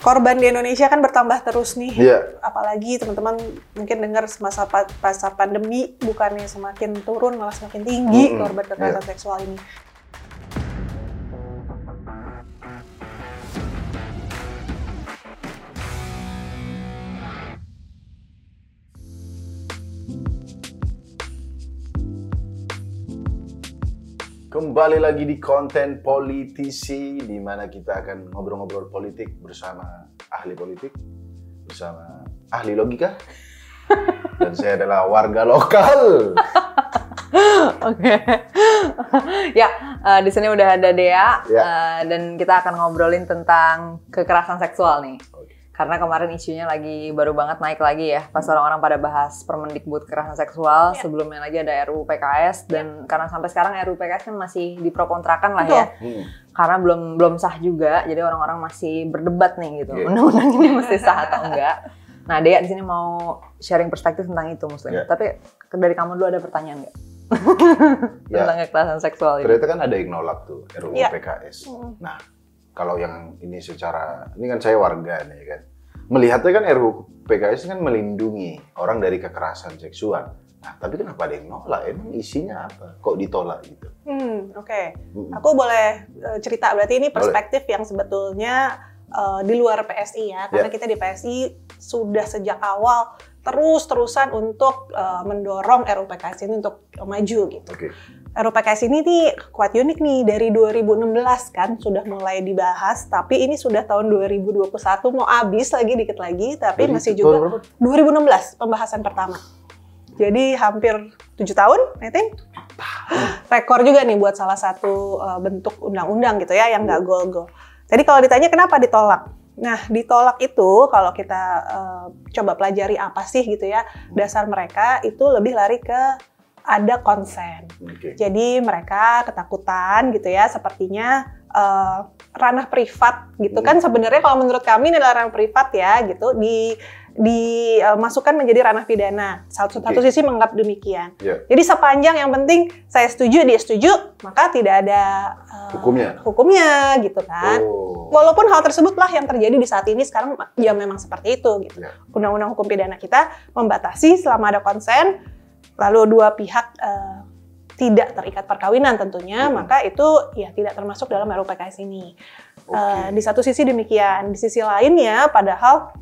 korban di Indonesia kan bertambah terus nih. Iya. Apalagi teman-teman mungkin dengar semasa masa pandemi bukannya semakin turun malah semakin tinggi Mm-mm. korban kekerasan Iya. seksual ini. Kembali lagi di konten politisi di mana kita akan ngobrol-ngobrol politik bersama ahli politik, bersama ahli logika. Dan saya adalah warga lokal. Oke. ya, eh, di sini udah ada Dea Ya. eh, dan kita akan ngobrolin tentang kekerasan seksual nih. Oke. Karena kemarin isunya lagi baru banget naik lagi ya, pas orang-orang pada bahas Permendikbud kekerasan seksual, Ya. sebelumnya lagi ada RUU PKS dan karena sampai sekarang RUU PKS kan masih diprokontrakan lah Betul. ya. Hmm. Karena belum belum sah juga, jadi orang-orang masih berdebat nih gitu. Iya. Undang-undang ini mesti sah atau enggak. Nah, Dea di sini mau sharing perspektif tentang itu Muslim. Iya. Tapi dari kamu dulu ada pertanyaan nggak? Ya. tentang kekerasan seksual ini. Ternyata kan ada yang nolak tuh RUU Iya. PKS. Mm. Nah, kalau yang ini secara ini kan saya warga nih kan. Melihatnya kan RUU PKS kan melindungi orang dari kekerasan seksual. Nah, tapi kenapa ada yang nolak? Emang isinya apa? Kok ditolak gitu? Hmm, oke. Mm. Aku boleh eh, cerita berarti ini perspektif yang sebetulnya eh, di luar PSI ya, karena Ya. kita di PSI sudah sejak awal terus-terusan untuk eh, mendorong RUU PKS ini untuk maju gitu. Oke. RUU PKS ini nih kuat unik nih dari 2016 kan sudah mulai dibahas, tapi ini sudah tahun 2021 mau habis lagi dikit lagi, tapi Jadi masih juga berapa? 2016 pembahasan pertama. Jadi hampir tujuh tahun, I think. Rekor juga nih buat salah satu uh, bentuk undang-undang gitu ya yang nggak goal-goal. Jadi kalau ditanya kenapa ditolak? Nah, ditolak itu kalau kita uh, coba pelajari apa sih gitu ya, dasar mereka itu lebih lari ke ada konsen. Oke. Jadi mereka ketakutan gitu ya, sepertinya eh, ranah privat gitu Hmm. kan sebenarnya kalau menurut kami ini adalah ranah privat ya gitu di dimasukkan menjadi ranah pidana. Satu, satu Oke. sisi menganggap demikian. Ya. Jadi sepanjang yang penting saya setuju dia setuju, maka tidak ada eh, Hukumnya? hukumnya gitu kan. Oh. Walaupun hal tersebutlah yang terjadi di saat ini sekarang ya memang seperti itu gitu. Ya. Undang-undang hukum pidana kita membatasi selama ada konsen, lalu dua pihak eh, tidak terikat perkawinan tentunya, Hmm. maka itu ya tidak termasuk dalam RUU PKS ini. Oke. Eh, di satu sisi demikian, di sisi lainnya padahal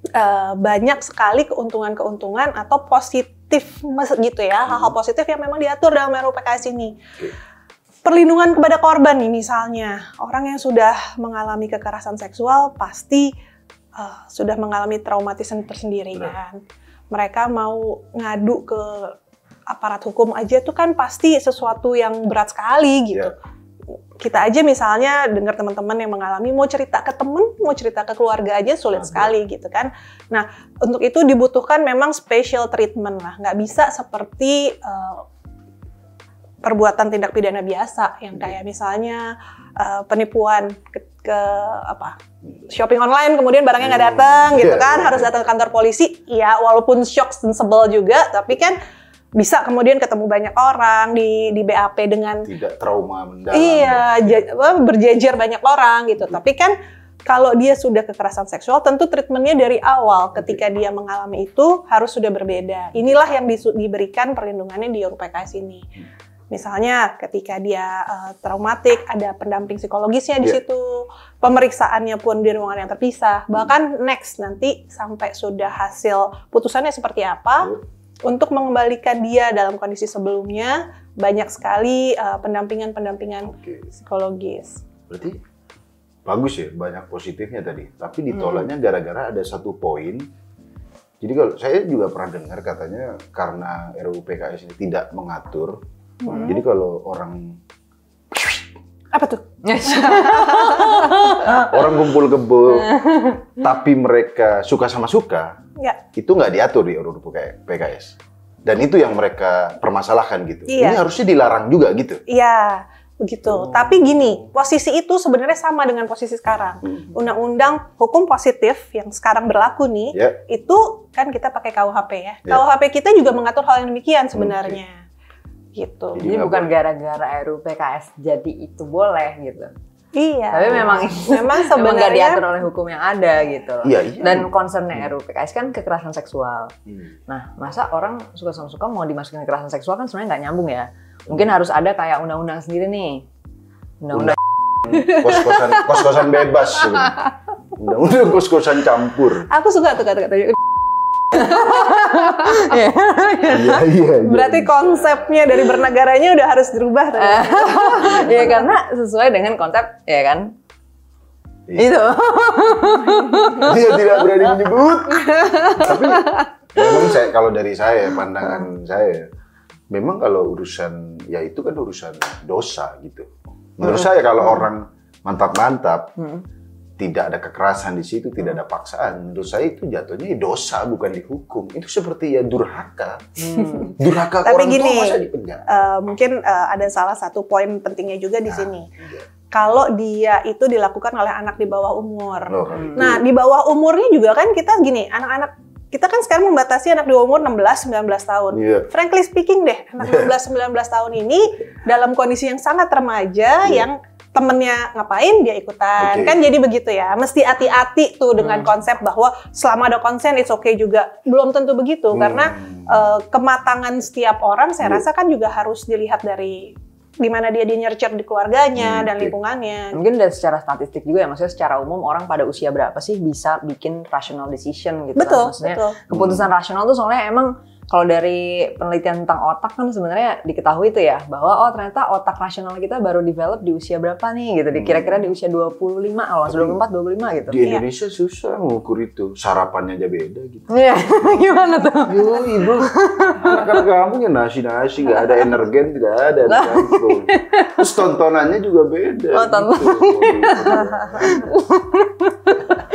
eh, banyak sekali keuntungan-keuntungan atau positif gitu ya, Hmm. hal-hal positif yang memang diatur dalam RUU PKS ini. Oke. Perlindungan kepada korban nih misalnya, orang yang sudah mengalami kekerasan seksual pasti eh, sudah mengalami traumatisme tersendiri Benar. kan. Mereka mau ngadu ke aparat hukum aja tuh kan pasti sesuatu yang berat sekali gitu. Ya. Kita aja misalnya dengar teman-teman yang mengalami mau cerita ke temen, mau cerita ke keluarga aja sulit Ada. sekali gitu kan. Nah untuk itu dibutuhkan memang special treatment lah, nggak bisa seperti eh, perbuatan tindak pidana biasa yang kayak misalnya eh, penipuan ke, ke apa shopping online kemudian barangnya nggak Hmm, datang gitu iya, kan? iya, harus iya. datang ke kantor polisi. Ya walaupun shock dan sebel juga tapi kan bisa kemudian ketemu banyak orang di di BAP dengan Tidak trauma mendalam. iya apa, berjejer banyak orang gitu. Tapi kan kalau dia sudah kekerasan seksual tentu treatmentnya dari awal ketika dia mengalami itu harus sudah berbeda. Inilah yang diberikan perlindungannya di RUU PKS ini misalnya ketika dia eh, traumatik ada pendamping psikologisnya di Iya. situ pemeriksaannya pun di ruangan yang terpisah bahkan next nanti sampai sudah hasil putusannya seperti apa Iya. untuk mengembalikan dia dalam kondisi sebelumnya banyak sekali eh, pendampingan-pendampingan Oke. psikologis. Berarti bagus ya, banyak positifnya tadi. Tapi ditolaknya gara-gara ada satu poin. Jadi kalau saya juga pernah dengar katanya karena RUU PKS ini tidak mengatur. Hmm. Jadi kalau orang Apa tuh? orang kumpul kebo tapi mereka suka sama suka, Ya, itu nggak diatur di RUU PKS. Dan itu yang mereka permasalahkan gitu. Iya. Ini harusnya dilarang juga gitu. iya begitu. Oh. Tapi gini, posisi itu sebenarnya sama dengan posisi sekarang. Hmm. Undang-undang hukum positif yang sekarang berlaku nih, Ya. itu kan kita pakai KUHP ya. Ya. KUHP kita juga mengatur hal yang demikian sebenarnya. Gitu. Jadi Jadi bukan gara-gara RUU PKS jadi itu boleh gitu. Iya. Tapi memang memang nggak sebenarnya diatur oleh hukum yang ada gitu. loh. Iya, iya. Dan concernnya RUU PKS kan kekerasan seksual. Hmm. Nah, masa orang suka sama suka mau dimasukin kekerasan seksual kan sebenarnya nggak nyambung ya. Mungkin harus ada kayak undang-undang sendiri nih. Undang-undang. Kos-kosan kos-kosan bebas. Undang-undang kos-kosan campur. aku suka tuh kata-kata Iya, iya. iya. Berarti konsepnya dari bernegaranya udah harus dirubah tuh. ya karena sesuai dengan konsep ya kan. Iya. Itu. Dia tidak berani menyebut. Tapi memang saya kalau dari saya pandangan saya memang kalau urusan ya itu kan urusan dosa gitu. Menurut saya kalau orang mantap-mantap Hmm. Tidak ada kekerasan di situ, tidak ada paksaan. Menurut saya itu jatuhnya ya dosa bukan dihukum. Itu seperti ya durhaka. Hmm. Durhaka Tapi orang tua gini, masa dipenjara. Eh, mungkin eh, ada salah satu poin pentingnya juga di Nah, sini. iya. Kalau dia itu dilakukan oleh anak di bawah umur. Loh, kalau itu- Nah, di bawah umurnya juga kan kita gini, anak-anak kita kan sekarang membatasi anak di umur 16-19 tahun. Iya. Frankly speaking deh, anak 16-19 tahun ini dalam kondisi yang sangat remaja Iya. yang temennya ngapain dia ikutan Oke. kan jadi begitu ya mesti hati-hati tuh dengan Hmm. konsep bahwa selama ada konsen it's okay juga belum tentu begitu Hmm. karena eh, kematangan setiap orang saya Iya. rasa kan juga harus dilihat dari gimana dia di nurture di keluarganya Hmm, dan lingkungannya Mungkin dari secara statistik juga ya, maksudnya secara umum orang pada usia berapa sih bisa bikin rational decision gitu betul kan. Maksudnya betul keputusan rasional tuh soalnya emang kalau dari penelitian tentang otak kan sebenarnya diketahui itu ya bahwa oh ternyata otak rasional kita baru develop di usia berapa nih gitu. Di kira-kira di usia 25 kalau nggak salah 24 25 gitu. Di Indonesia susah ngukur itu. Sarapannya aja beda gitu. Iya, gimana tuh? Yo, ibu, anak-anak kamu ya nasi-nasi, nggak ada energen, tidak ada di kampung. Terus tontonannya juga beda. Oh, tonton- gitu.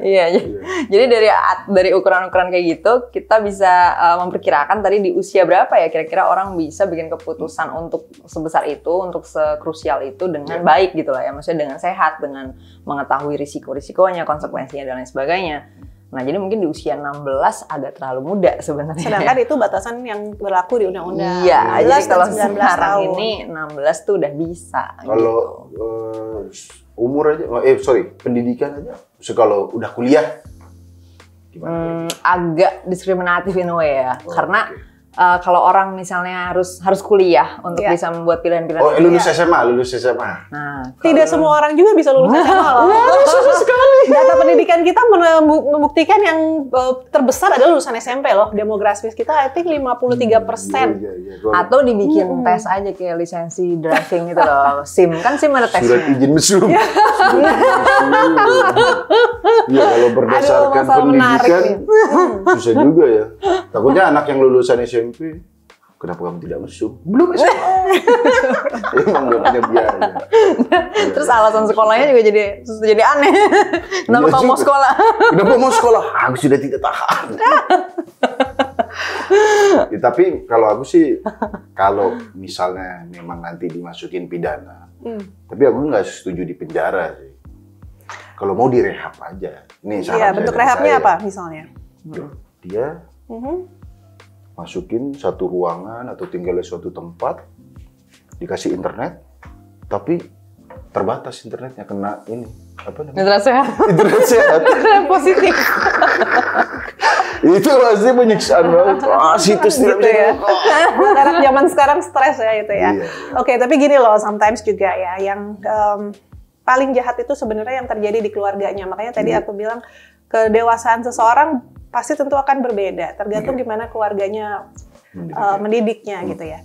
Iya, Iya. jadi dari dari ukuran-ukuran kayak gitu kita bisa uh, memperkirakan tadi di usia berapa ya kira-kira orang bisa bikin keputusan untuk sebesar itu, untuk sekrusial itu dengan Iya. baik gitu lah ya, maksudnya dengan sehat, dengan mengetahui risiko-risikonya, konsekuensinya dan lain sebagainya. Nah, jadi mungkin di usia 16 agak terlalu muda sebenarnya. sedangkan itu batasan yang berlaku di undang-undang Iya, 16 jadi kalau 19 sekarang tahun. ini 16 tuh udah bisa. Kalau gitu. eh, umur aja, eh sorry, pendidikan aja. So, kalau udah kuliah, gimana? Hmm, agak diskriminatif in a way ya, Oh, karena oke. Uh, kalau orang misalnya harus harus kuliah untuk Iya. bisa membuat pilihan-pilihan. Oh, eh, lulus SMA, lulus SMA. Nah, Tidak kalau- semua orang juga bisa lulus SMA loh. Data pendidikan kita membuktikan yang eh, terbesar adalah lulusan SMP loh. Demografis kita I think 53 persen. Iya, iya, iya. Kalau atau dibikin Hmm. tes aja kayak lisensi driving gitu loh. SIM kan SIM ada Surat tesnya. izin mesum. Surat izin mesum. Ya kalau berdasarkan menarik pendidikan nih. susah juga ya. Takutnya anak yang lulusan SMP, kenapa kamu tidak mesum? Belum SMA. Emang nggak punya biaya. Terus alasan sekolahnya juga jadi jadi aneh. Kenapa Iya kamu mau sekolah? Kenapa mau sekolah? Aku sudah tidak tahan. Ya, tapi kalau aku sih, kalau misalnya memang nanti dimasukin pidana, Hmm. tapi aku nggak setuju di penjara sih. Kalau mau direhab aja. Nih saran Iya, bentuk dari rehabnya saya. apa misalnya? Dia Mhm. masukin satu ruangan atau tinggal di suatu tempat, dikasih internet, tapi terbatas internetnya kena ini apa namanya? Mitra sehat. Internet sehat. Positif. itu pasti penyiksaan banget. Ah, situs Gitu ya. anak zaman sekarang stres ya itu ya. Iya, iya. Oke, tapi gini loh, sometimes juga ya, yang em, paling jahat itu sebenarnya yang terjadi di keluarganya. Makanya tadi Hmm. aku bilang kedewasaan seseorang pasti tentu akan berbeda, tergantung Iya. gimana keluarganya uh, mendidiknya Hmm. gitu ya.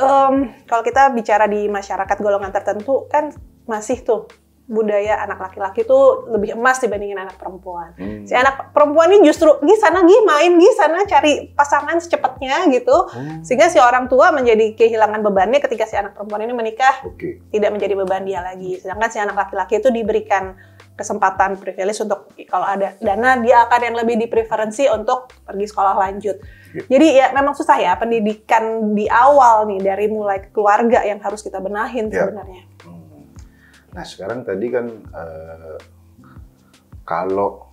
Em, kalau kita bicara di masyarakat golongan tertentu kan masih tuh budaya anak laki-laki tuh lebih emas dibandingin anak perempuan. Hmm. Si anak perempuan ini justru gi sana gi main gi sana cari pasangan secepatnya gitu. Hmm. Sehingga si orang tua menjadi kehilangan bebannya ketika si anak perempuan ini menikah Oke. tidak menjadi beban dia lagi. Sedangkan si anak laki-laki itu diberikan kesempatan privilege untuk kalau ada dana dia akan yang lebih dipreferensi untuk pergi sekolah lanjut. Iya. Jadi ya memang susah ya pendidikan di awal nih dari mulai keluarga yang harus kita benahin Iya. sebenarnya. Hmm. Nah sekarang tadi kan eh, kalau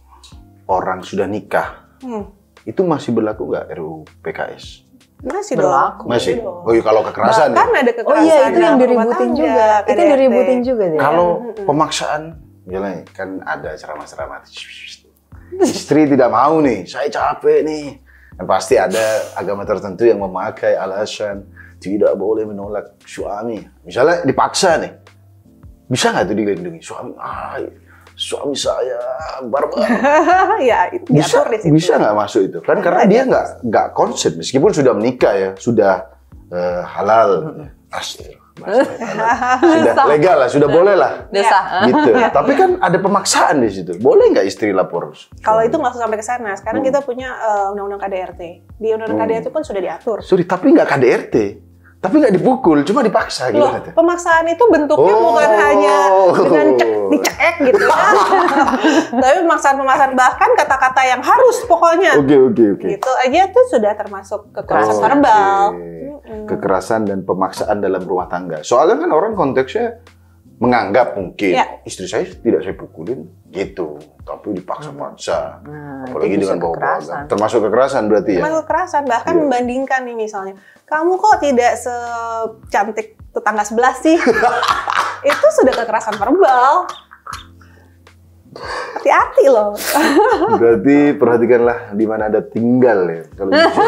orang sudah nikah Hmm. itu masih berlaku nggak RUU PKS? Masih Berlaku. dong. Masih. Oh iya kalau kekerasan Bahkan ya. ada Oh kekerasan iya, itu yang diributin juga. Itu yang KDRT. diributin juga deh. Kalau pemaksaan, misalnya kan ada ceramah-ceramah. Istri tidak mau nih, saya capek nih. Dan pasti ada agama tertentu yang memakai alasan tidak boleh menolak suami. Misalnya dipaksa nih, bisa nggak tuh dilindungi suami? Ah, suami saya barbar. ya, itu bisa diatur di situ. bisa nggak masuk itu kan karena dia nggak nggak konsen meskipun sudah menikah ya sudah eh, halal Astagfirullah. sudah legal lah sudah boleh lah Udah sah. gitu tapi kan ada pemaksaan di situ boleh nggak istri lapor Kalau itu nggak usah sampai ke sana. Sekarang Hmm. kita punya eh, undang-undang KDRT. Di undang-undang KDRT pun sudah diatur. sorry tapi nggak KDRT tapi nggak dipukul cuma dipaksa gitu Loh, pemaksaan itu bentuknya Oh. bukan hanya dengan cek, dicek gitu ya. Tapi pemaksaan-pemaksaan bahkan kata-kata yang harus pokoknya. oke oke oke Gitu aja tuh sudah termasuk kekerasan Oh, verbal. Mm-mm. kekerasan dan pemaksaan dalam rumah tangga soalnya kan orang konteksnya menganggap mungkin Ya. istri saya tidak saya pukulin gitu. Tapi dipaksa-paksa Nah, apalagi dengan bawa kekerasan. bawa termasuk kekerasan berarti ya? Termasuk kekerasan bahkan Iya. membandingkan nih misalnya. Kamu kok tidak secantik tetangga sebelah sih? Itu sudah kekerasan verbal hati-hati loh. Berarti perhatikanlah di mana ada tinggal ya kalau bisa.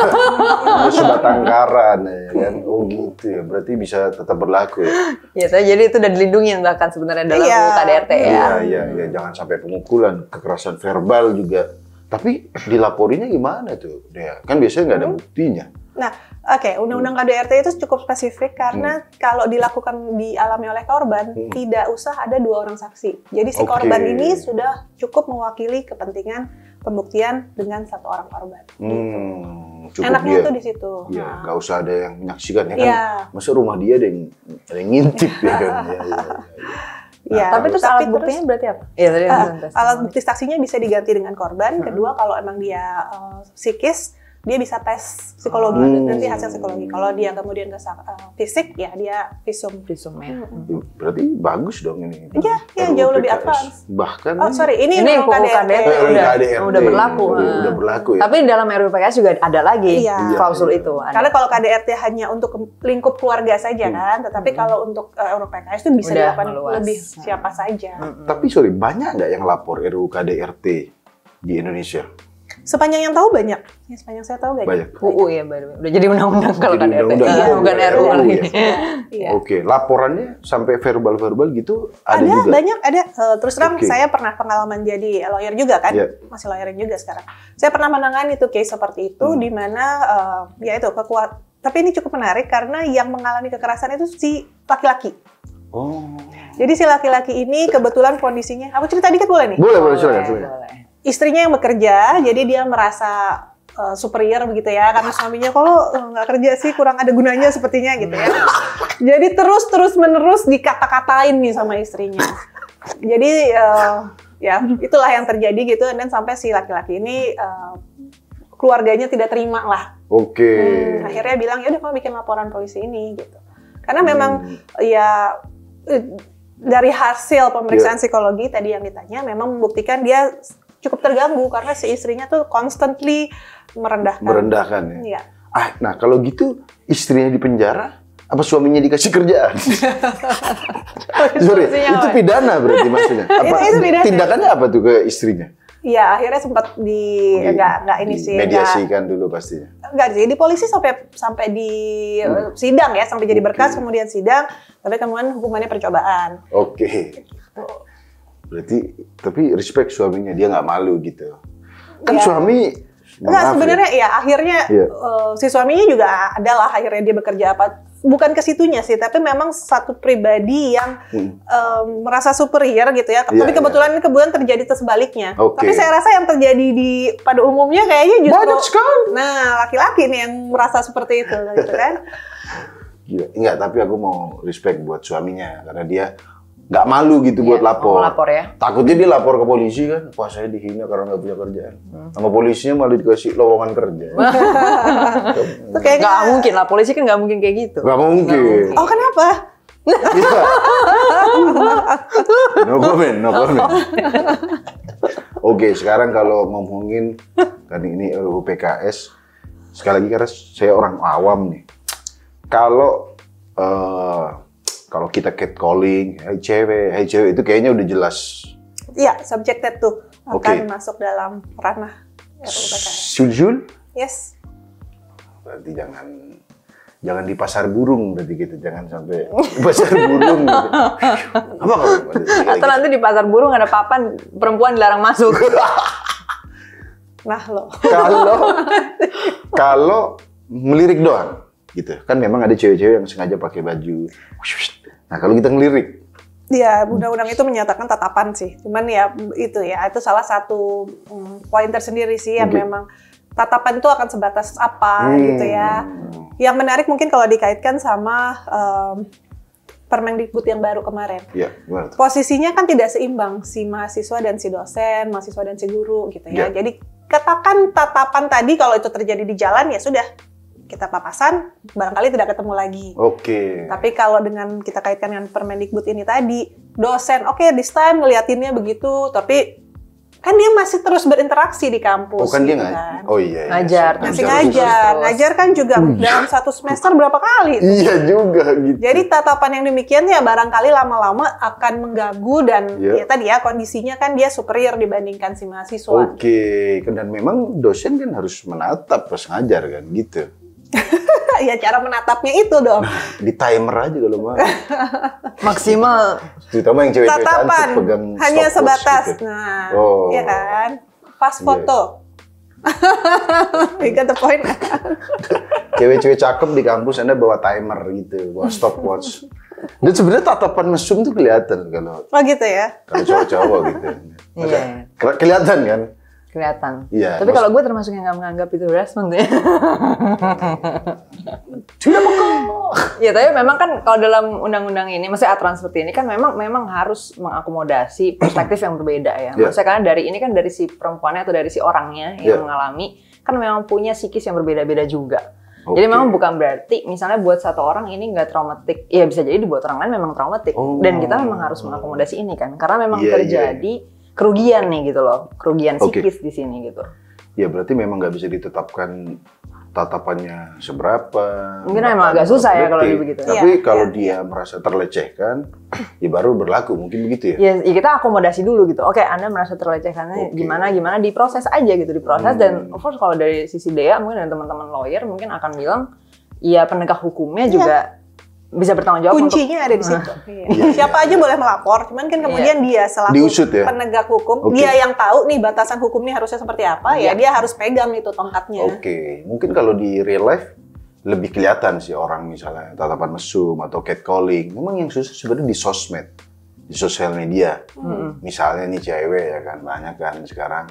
Ada sebatang karan ya kan? Oh gitu ya. Berarti bisa tetap berlaku ya. Ya, saya jadi itu udah dilindungi bahkan sebenarnya dalam Iya. KDRT ya. iya iya iya. Jangan sampai pemukulan kekerasan verbal juga. Tapi dilaporinya gimana tuh dia kan biasanya nggak ada buktinya. Nah, oke, undang-undang KDRT itu cukup spesifik karena kalau dilakukan dialami oleh korban, Hmm. tidak usah ada dua orang saksi. Jadi si Oke. korban ini sudah cukup mewakili kepentingan pembuktian dengan satu orang korban. Hmm, cukup Enaknya dia. tuh di situ. Iya, Nah, nggak usah ada yang menyaksikan ya kan. Iya. Masa rumah dia ada yang, ada yang ngintip ya kan. Iya, iya, iya. iya. Tapi terus alat buktinya berarti apa? Iya, tadi yang tes. alat bukti saksinya bisa diganti dengan korban. Kedua, kalau emang dia eh, psikis, dia bisa tes psikologi, Hmm. nanti hasil psikologi. Kalau dia kemudian ke eh, fisik, ya dia visum. visum ya. Berarti bagus dong ini. Iya, iya, RUU jauh lebih advance. Bahkan Oh sorry, ini, Ini undang-undang UU KDRT. Eh, udah, KDRT. udah berlaku. Udah, ah. udah berlaku ya. Tapi dalam RUU PKS juga ada lagi Iya. klausul Iya. itu. Ada. Karena kalau KDRT hanya untuk lingkup keluarga saja kan, tetapi kalau untuk uh, Euro PKS itu bisa Udah dilakukan meluas. lebih siapa saja. Tapi sorry, banyak nggak yang lapor RUU KDRT di Indonesia? Sepanjang yang tahu banyak. Ya, sepanjang saya tahu banyak. Banyak. UU ya baru. Udah jadi undang-undang kalau Jadi KDRT. undang-undang. Iya, Iya, bukan lagi. ya. Iya. Oke, laporannya sampai verbal-verbal gitu ada, Ada, juga. banyak ada. Eh, terus terang Oke. saya pernah pengalaman jadi lawyer juga kan, Iya. masih lawyer juga sekarang. Saya pernah menangani itu case seperti itu Hmm. di mana eh, ya itu kekuat. Tapi ini cukup menarik karena yang mengalami kekerasan itu si laki-laki. Oh. Jadi si laki-laki ini kebetulan kondisinya, aku cerita dikit boleh nih? Boleh, boleh silakan. silakan. boleh. Istrinya yang bekerja, jadi dia merasa uh, superior begitu ya, karena suaminya kalau uh, nggak kerja sih kurang ada gunanya sepertinya gitu ya. Jadi terus terus menerus dikata-katain nih sama istrinya. Jadi uh, ya itulah yang terjadi gitu, dan sampai si laki-laki ini uh, keluarganya tidak terima lah. Oke. Hmm, akhirnya bilang ya udah kamu bikin laporan polisi ini gitu. Karena memang Hmm. ya eh, dari hasil pemeriksaan Iya. psikologi tadi yang ditanya memang membuktikan dia cukup terganggu karena si istrinya tuh constantly merendahkan. merendahkan ya. Iya. Ah, nah kalau gitu istrinya di penjara, apa suaminya dikasih kerjaan? Sorry, itu pidana berarti maksudnya. Apa, Itu- itu pidana. Tindakannya apa tuh ke istrinya? Iya, akhirnya sempat di enggak enggak ini sih enggak Mediasikan dulu pastinya. enggak sih di polisi sampai sampai di Hmm. eh, sidang ya, sampai jadi berkas Oke. kemudian sidang, tapi kemudian hukumannya percobaan. Oke. Berarti tapi respect suaminya dia nggak malu gitu. Kan Iya. suami Enggak, ya. sebenarnya ya, akhirnya Iya. eh, si suaminya juga adalah akhirnya dia bekerja apa bukan ke situnya sih, tapi memang satu pribadi yang Hmm. em, merasa superior gitu ya. Iya, tapi kebetulan kebetulan terjadi sebaliknya. Oke. Tapi saya rasa yang terjadi di pada umumnya kayaknya justru Banyak sekali. Nah, laki-laki nih yang merasa seperti itu gitu kan. Gila. Enggak, tapi aku mau respect buat suaminya karena dia nggak malu gitu buat Iya, lapor. mau lapor ya. Takutnya dia lapor ke polisi kan, wah saya dihina karena nggak punya kerjaan. Hmm. Sama polisinya malah dikasih lowongan kerja. Itu kayaknya Nggak mungkin lah, polisi kan nggak mungkin kayak gitu. Gak mungkin. Oh, kenapa? Iya. no comment, no comment. Oke, sekarang kalau ngomongin kan ini RUU PKS, sekali lagi karena saya orang awam nih. Kalau eh, kalau kita catcalling, hai cewek, hai cewek itu kayaknya udah jelas. Iya, subjected tuh akan masuk dalam ranah. Sul-sul, Yes. berarti jangan jangan di pasar burung berarti gitu jangan sampai di pasar burung gitu. apa kamu Atau nanti di pasar burung ada papan perempuan dilarang masuk. Nah lo. kalau kalau melirik doang gitu kan memang ada cewek-cewek yang sengaja pakai baju nah kalau kita ngelirik Ya, undang-undang itu menyatakan tatapan sih. Cuman ya itu ya, itu salah satu mm, poin tersendiri sih yang Oke. memang tatapan itu akan sebatas apa Hmm. gitu ya. Yang menarik mungkin kalau dikaitkan sama em, Permendikbud yang baru kemarin. ya Posisinya kan tidak seimbang si mahasiswa dan si dosen, mahasiswa dan si guru gitu Ya. ya. Jadi katakan tatapan tadi kalau itu terjadi di jalan ya sudah kita papasan, barangkali tidak ketemu lagi. oke Tapi kalau dengan kita kaitkan dengan Permendikbud ini tadi, dosen, oke this time ngeliatinnya begitu, tapi kan dia masih terus berinteraksi di kampus. oh kan dia gitu nggak kan. oh iya, iya. Ngajar, Masih Ngajar ngajar, kan juga dalam satu semester berapa kali. tuh. iya juga gitu Jadi tatapan yang demikian ya barangkali lama-lama akan mengganggu dan Iya. ya tadi ya kondisinya kan dia superior dibandingkan si mahasiswa. oke dan memang dosen kan harus menatap pas ngajar kan gitu ya cara menatapnya itu dong. di timer aja kalau mau Maksimal. terutama yang cewek-cewek cantik pegang hanya sebatas. gitu. Nah, Oh. ya kan? Pas Iya. foto. You got the point. cewek-cewek cakep di kampus anda bawa timer gitu bawa stopwatch dan sebenarnya tatapan mesum tuh kelihatan kalau Oh gitu ya. kalau cowok-cowok gitu Iya. Ke- kelihatan kan Kelihatan. Iya, Tapi kalau gue termasuk yang nggak menganggap itu harassment ya. sudah peka ya tapi memang kan kalau dalam undang-undang ini, maksudnya aturan seperti ini kan memang memang harus mengakomodasi perspektif yang berbeda ya. Iya. Maksudnya karena dari ini kan dari si perempuannya atau dari si orangnya yang mengalami kan memang punya psikis yang berbeda-beda juga. Jadi Oke. memang bukan berarti misalnya buat satu orang ini nggak traumatik, ya bisa jadi dibuat orang lain memang traumatik. Oh. Dan kita memang harus mengakomodasi ini kan, karena memang Iya, terjadi kerugian nih gitu loh, kerugian psikis di sini gitu. ya berarti memang nggak bisa ditetapkan tatapannya seberapa Mungkin emang agak susah ya kalau begitu. tapi Iya, kalau iya, dia merasa terlecehkan ya baru berlaku mungkin begitu ya Ya, ya kita akomodasi dulu gitu. Oke, Anda merasa terlecehkannya Oke. gimana gimana diproses aja gitu, diproses Hmm. dan of course kalau dari sisi Dea mungkin dan teman-teman lawyer mungkin akan bilang ya penegak hukumnya juga bisa bertanggung jawab untuk Kuncinya ada di situ. Iya. Iya, Siapa aja boleh melapor, cuman kan kemudian dia selaku Diusut ya? penegak hukum, Oke. dia yang tahu nih batasan hukumnya harusnya seperti apa, ya dia harus pegang itu tongkatnya. Oke, mungkin kalau di real life lebih kelihatan sih orang misalnya tatapan mesum atau catcalling. Memang yang susah sebenarnya di sosmed, di sosial media. Mm-mm. Misalnya nih cewek ya kan banyak kan sekarang.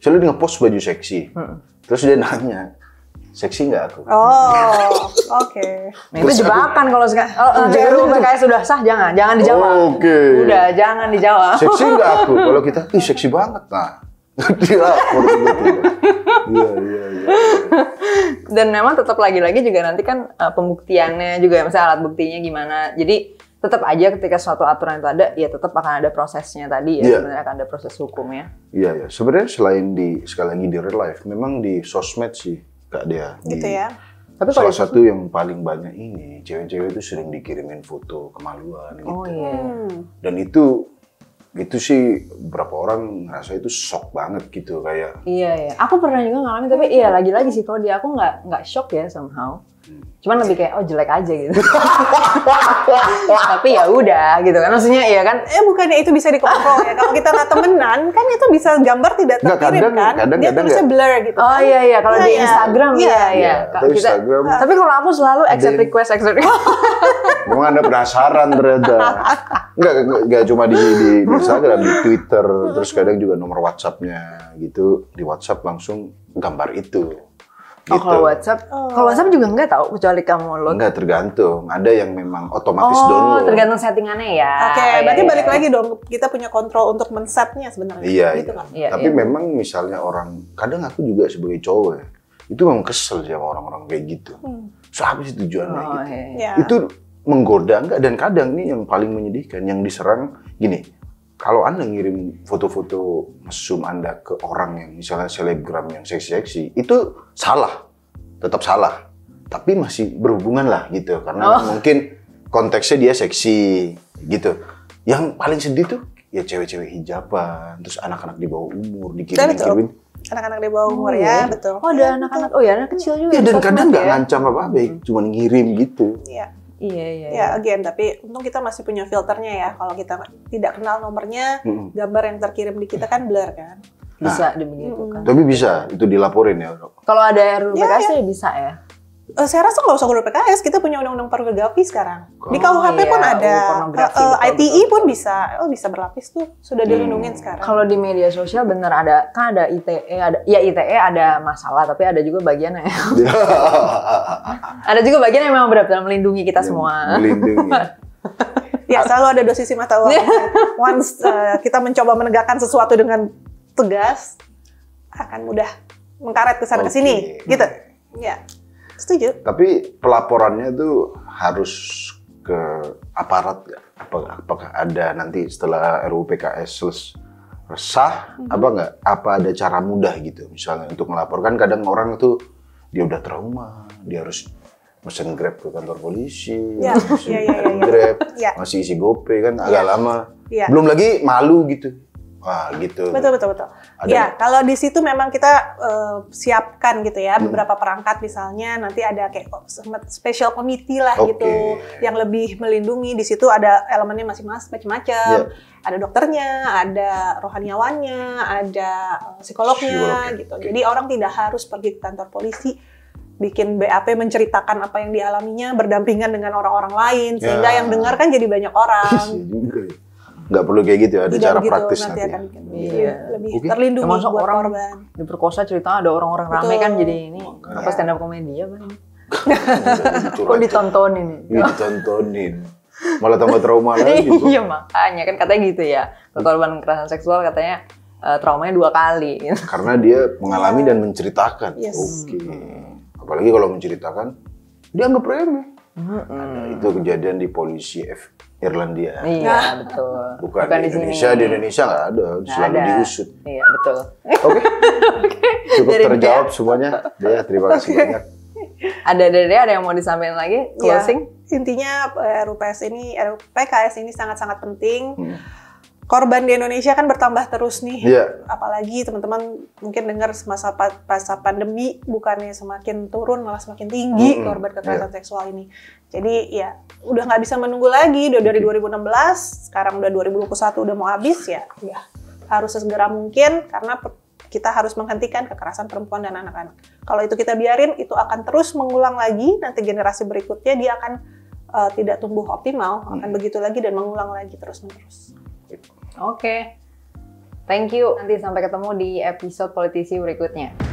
Misalnya dia ngepost baju seksi, Mm-mm. terus dia nanya, seksi nggak aku? Oh, oke. Nah, itu jebakan kalau sekarang kalau nanti RUU PKS sudah sah jangan, jangan dijawab. Oke. Udah, jangan dijawab. Seksi nggak aku? Kalau kita, ih seksi banget nah. lapor gitu. Iya, iya, iya. Dan memang tetap lagi-lagi juga nanti kan uh, pembuktiannya juga, misalnya alat buktinya gimana. Jadi tetap aja ketika suatu aturan itu ada, ya tetap akan ada prosesnya tadi ya. Iya. Sebenarnya akan ada proses hukumnya. Iya, ya. Sebenarnya selain di sekali lagi di real life, memang di sosmed sih kak dia. Gitu di- ya. Tapi kalau Salah satu yang paling banyak ini, cewek-cewek itu sering dikirimin foto kemaluan gitu. Oh iya. Hmm. Dan itu itu sih beberapa orang ngerasa itu shock banget gitu kayak Iya ya, aku pernah juga ngalamin tapi iya lagi-lagi sih kalau di aku nggak nggak shock ya somehow. Cuman lebih kayak oh jelek aja gitu. tapi ya udah gitu kan maksudnya iya kan. Eh bukannya itu bisa dikontrol ya? Kalau kita nggak temenan, kan itu bisa gambar tidak terkirim kadang- kan? kadang- Dia kadang tulisnya blur gitu. Oh kan? iya iya kalau Iya, di iya. Instagram Iya. iya iya. atau Kita- Instagram Tapi kalau aku selalu accept request accept request. memang anda penasaran ternyata nggak- nggak cuma di, di, di Instagram di Twitter terus kadang juga nomor WhatsAppnya gitu di WhatsApp langsung gambar itu Oh gitu. kalau WhatsApp, kalau WhatsApp juga nggak tahu kecuali kamu load. Enggak tergantung ada yang memang otomatis Oh download tergantung settingannya ya. Oke, Iya, berarti iya, balik iya. lagi dong. Kita punya kontrol untuk men-setnya sebenarnya. Iya, gitu iya. kan? Iya, Tapi iya. memang misalnya orang, kadang aku juga sebagai cowok ya, itu memang kesel sih sama orang-orang kayak gitu. Hmm. So apa sih tujuannya Oh, gitu? iya. Ya. Itu menggoda enggak? Dan kadang nih yang paling menyedihkan, yang diserang gini, kalau Anda ngirim foto-foto mesum Anda ke orang yang misalnya selebgram yang seksi-seksi, itu salah. tetap salah, tapi masih berhubungan lah gitu karena Oh. mungkin konteksnya dia seksi gitu. Yang paling sedih tuh ya cewek-cewek hijaban, terus anak-anak di bawah umur dikirim-kirimin. Anak-anak di bawah umur Oh, ya, iya. betul. Oh ada anak-anak, oh ya anak kecil juga. Ya dan kadang nggak ya. ngancam apa-apa, cuma ngirim gitu. Iya. Iya iya. Ya, again, tapi untung kita masih punya filternya ya. Kalau kita tidak kenal nomornya, Mm-mm. gambar yang terkirim di kita kan blur kan. Bisa dibegitukan. Tapi bisa itu dilaporin ya. Dok. Kalau ada RUU Ya, ya bisa ya. Eh, saya rasa nggak usah guru PKS, kita punya undang-undang pornografi sekarang. Di Oh, KUHP pun iya, ada, pornografi, Eh, eh, betul, ITE betul, pun bisa, oh bisa berlapis tuh, sudah dilindungin sekarang. Kalau di media sosial bener ada kan ada ITE ada ya ITE ada masalah tapi ada juga bagian yang ada juga bagian yang memang benar-benar melindungi kita semua. Melindungi. Ya selalu ada dosisi mata uang. Once eh, kita mencoba menegakkan sesuatu dengan tegas, akan mudah mengkaret ke sana ke sini, gitu. Ya, setuju. Tapi pelaporannya tuh harus ke aparat nggak? Apa, apakah ada nanti setelah RUU PKS selesai resah Mhm. apa nggak? Apa ada cara mudah gitu misalnya untuk melaporkan? Kadang orang tuh dia udah trauma, dia harus mesen grab ke kantor polisi, Ya, masih ya, ya, ya, ya. grab, Ya. masih isi gopay kan agak Ya. lama. Ya. Belum lagi malu gitu. Wah gitu. Betul betul betul. Ada ya, kalau di situ memang kita eh, siapkan gitu ya Hmm. beberapa perangkat misalnya nanti ada kayak special committee lah Oke. gitu yang lebih melindungi. Di situ ada elemennya masing-masing macam-macam. Ya. Ada dokternya, ada rohaniawannya, ada eh, psikolognya Psikolog, gitu. oke. Jadi orang tidak harus pergi ke kantor polisi bikin BAP menceritakan apa yang dialaminya berdampingan dengan orang-orang lain sehingga Ya. yang dengar kan jadi banyak orang. Iya ya. Nggak perlu kayak gitu ya, ada Tidak cara begitu, praktis nanti nanti. akan ya. bikin Iya. lebih Oke. terlindungi Termasuk buat orang korban. diperkosa cerita ada orang-orang rame Betul. kan jadi ini Makanya. apa stand up komedi apa ini? Curhat. Kok ditontonin? Iya, ditontonin. Malah tambah trauma lagi. Iya makanya kan katanya gitu ya. Korban kekerasan seksual katanya eh, traumanya dua kali. gitu. Karena dia mengalami dan menceritakan. Yes. Oke. Apalagi kalau menceritakan, dianggap remeh. Ada itu kejadian di polisi F Irlandia. Iya betul. Bukan, Bukan di di sini. Indonesia, di Indonesia nggak ada, Nggak selalu ada. diusut. Iya betul. Oke, cukup Dari terjawab semuanya. Dea, terima kasih banyak. Ada dari ada yang mau disampaikan lagi Ya, closing? intinya eh, RUPS ini, RUPKS ini sangat-sangat penting. Hmm. Korban di Indonesia kan bertambah terus nih. Iya. Apalagi teman-teman mungkin dengar semasa masa pandemi bukannya semakin turun malah semakin tinggi Mm-mm. korban kekerasan seksual ini. Jadi ya udah nggak bisa menunggu lagi. Udah dari 2016, sekarang udah 2021 udah mau habis ya. Ya harus sesegera mungkin karena kita harus menghentikan kekerasan perempuan dan anak-anak. Kalau itu kita biarin, itu akan terus mengulang lagi. Nanti generasi berikutnya dia akan uh, tidak tumbuh optimal, akan begitu lagi dan mengulang lagi terus-menerus. Oke. Thank you. Nanti sampai ketemu di episode politisi berikutnya.